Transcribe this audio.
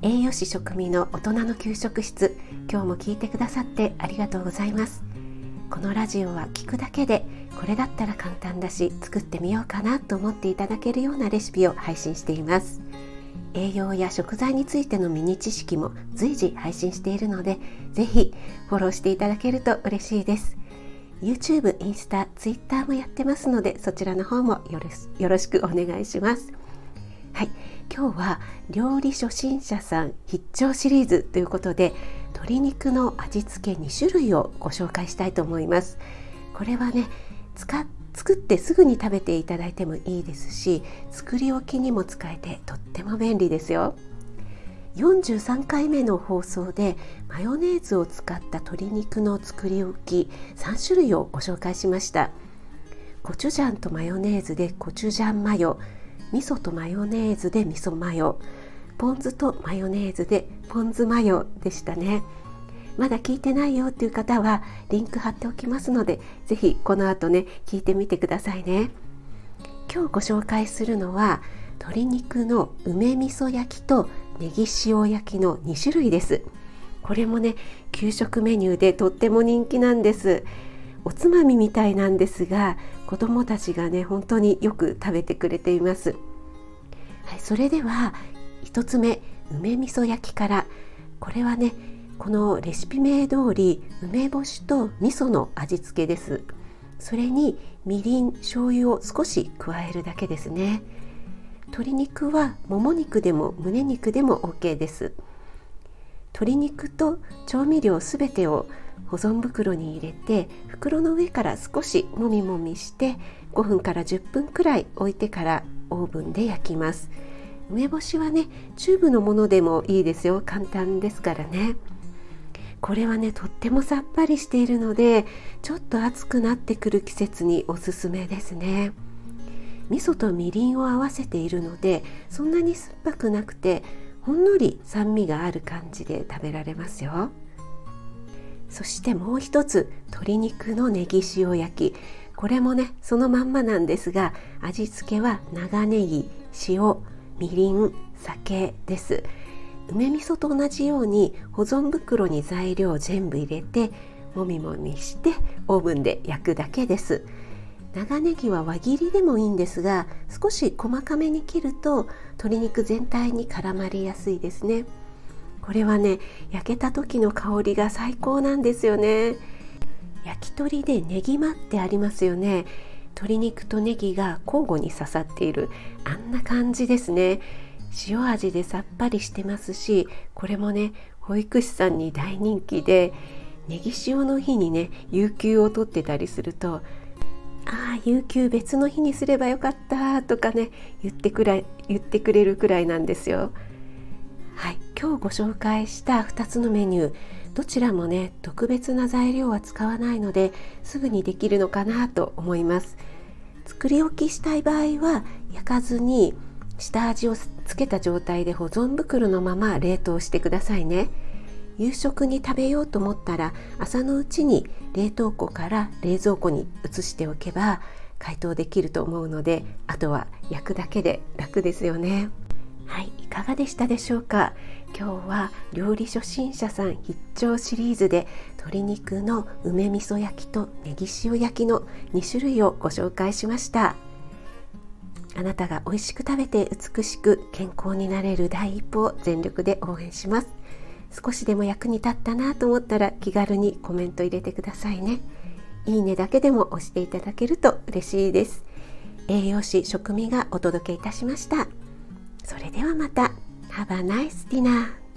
栄養士食味の大人の給食室。今日も聞いてくださってありがとうございます。このラジオは聞くだけでこれだったら簡単だし作ってみようかなと思っていただけるようなレシピを配信しています。栄養や食材についてのミニ知識も随時配信しているのでぜひフォローしていただけると嬉しいです。YouTube、インスタ、Twitter もやってますのでそちらの方もよろしくお願いします。はい。今日は料理初心者さん必聴シリーズということで鶏肉の味付け2種類をご紹介したいと思います。これはね使作ってすぐに食べていただいてもいいですし作り置きにも使えてとっても便利ですよ。43回目の放送でマヨネーズを使った鶏肉の作り置き3種類をご紹介しました。コチュジャンとマヨネーズでコチュジャンマヨ味噌とマヨネーズで味噌マヨ。ポン酢とマヨネーズでポン酢マヨでしたね。まだ聞いてないよっていう方はリンク貼っておきますのでぜひこの後ね聞いてみてくださいね。今日ご紹介するのは鶏肉の梅味噌焼きとネギ塩焼きの2種類です。これもね給食メニューでとっても人気なんです。おつまみみたいなんですが子どもたちがね本当によく食べてくれています、はい、それでは1つ目梅味噌焼きから。これはねこのレシピ名通り梅干しと味噌の味付けです。それにみりん醤油を少し加えるだけですね。鶏肉はもも肉でも胸肉でも OK です。鶏肉と調味料すべてを保存袋に入れて袋の上から少しもみもみして5分から10分くらい置いてからオーブンで焼きます。梅干しはねチューブのものでもいいですよ。簡単ですからね。これはねとってもさっぱりしているのでちょっと暑くなってくる季節におすすめですね。味噌とみりんを合わせているのでそんなに酸っぱくなくてほんのり酸味がある感じで食べられますよ。そしてもう一つ鶏肉のネギ塩焼き。これもねそのまんまなんですが味付けは長ネギ塩みりん酒です。梅味噌と同じように保存袋に材料を全部入れてもみもみしてオーブンで焼くだけです。長ネギは輪切りでもいいんですが少し細かめに切ると鶏肉全体に絡まりやすいですね。これはね焼けた時の香りが最高なんですよね。焼き鳥でネギマってありますよね。鶏肉とネギが交互に刺さっているあんな感じですね。塩味でさっぱりしてますしこれもね保育士さんに大人気でネギ塩の日にね有給を取ってたりするとああ有給別の日にすればよかったとかね言ってくらい言ってくれるくらいなんですよ。はい。今日ご紹介した2つのメニューどちらもね特別な材料は使わないのですぐにできるのかなと思います。作り置きしたい場合は焼かずに下味をつけた状態で保存袋のまま冷凍してくださいね。夕食に食べようと思ったら朝のうちに冷凍庫から冷蔵庫に移しておけば解凍できると思うのであとは焼くだけで楽ですよね。はいいかがでしたでしょうか？今日は料理初心者さん必聴シリーズで鶏肉の梅味噌焼きとネギ塩焼きの2種類をご紹介しました。あなたが美味しく食べて美しく健康になれる第一歩を全力で応援します。少しでも役に立ったなと思ったら気軽にコメント入れてくださいね。いいねだけでも押していただけると嬉しいです。栄養士食味がお届けいたしました。それではまた。Have a nice dinner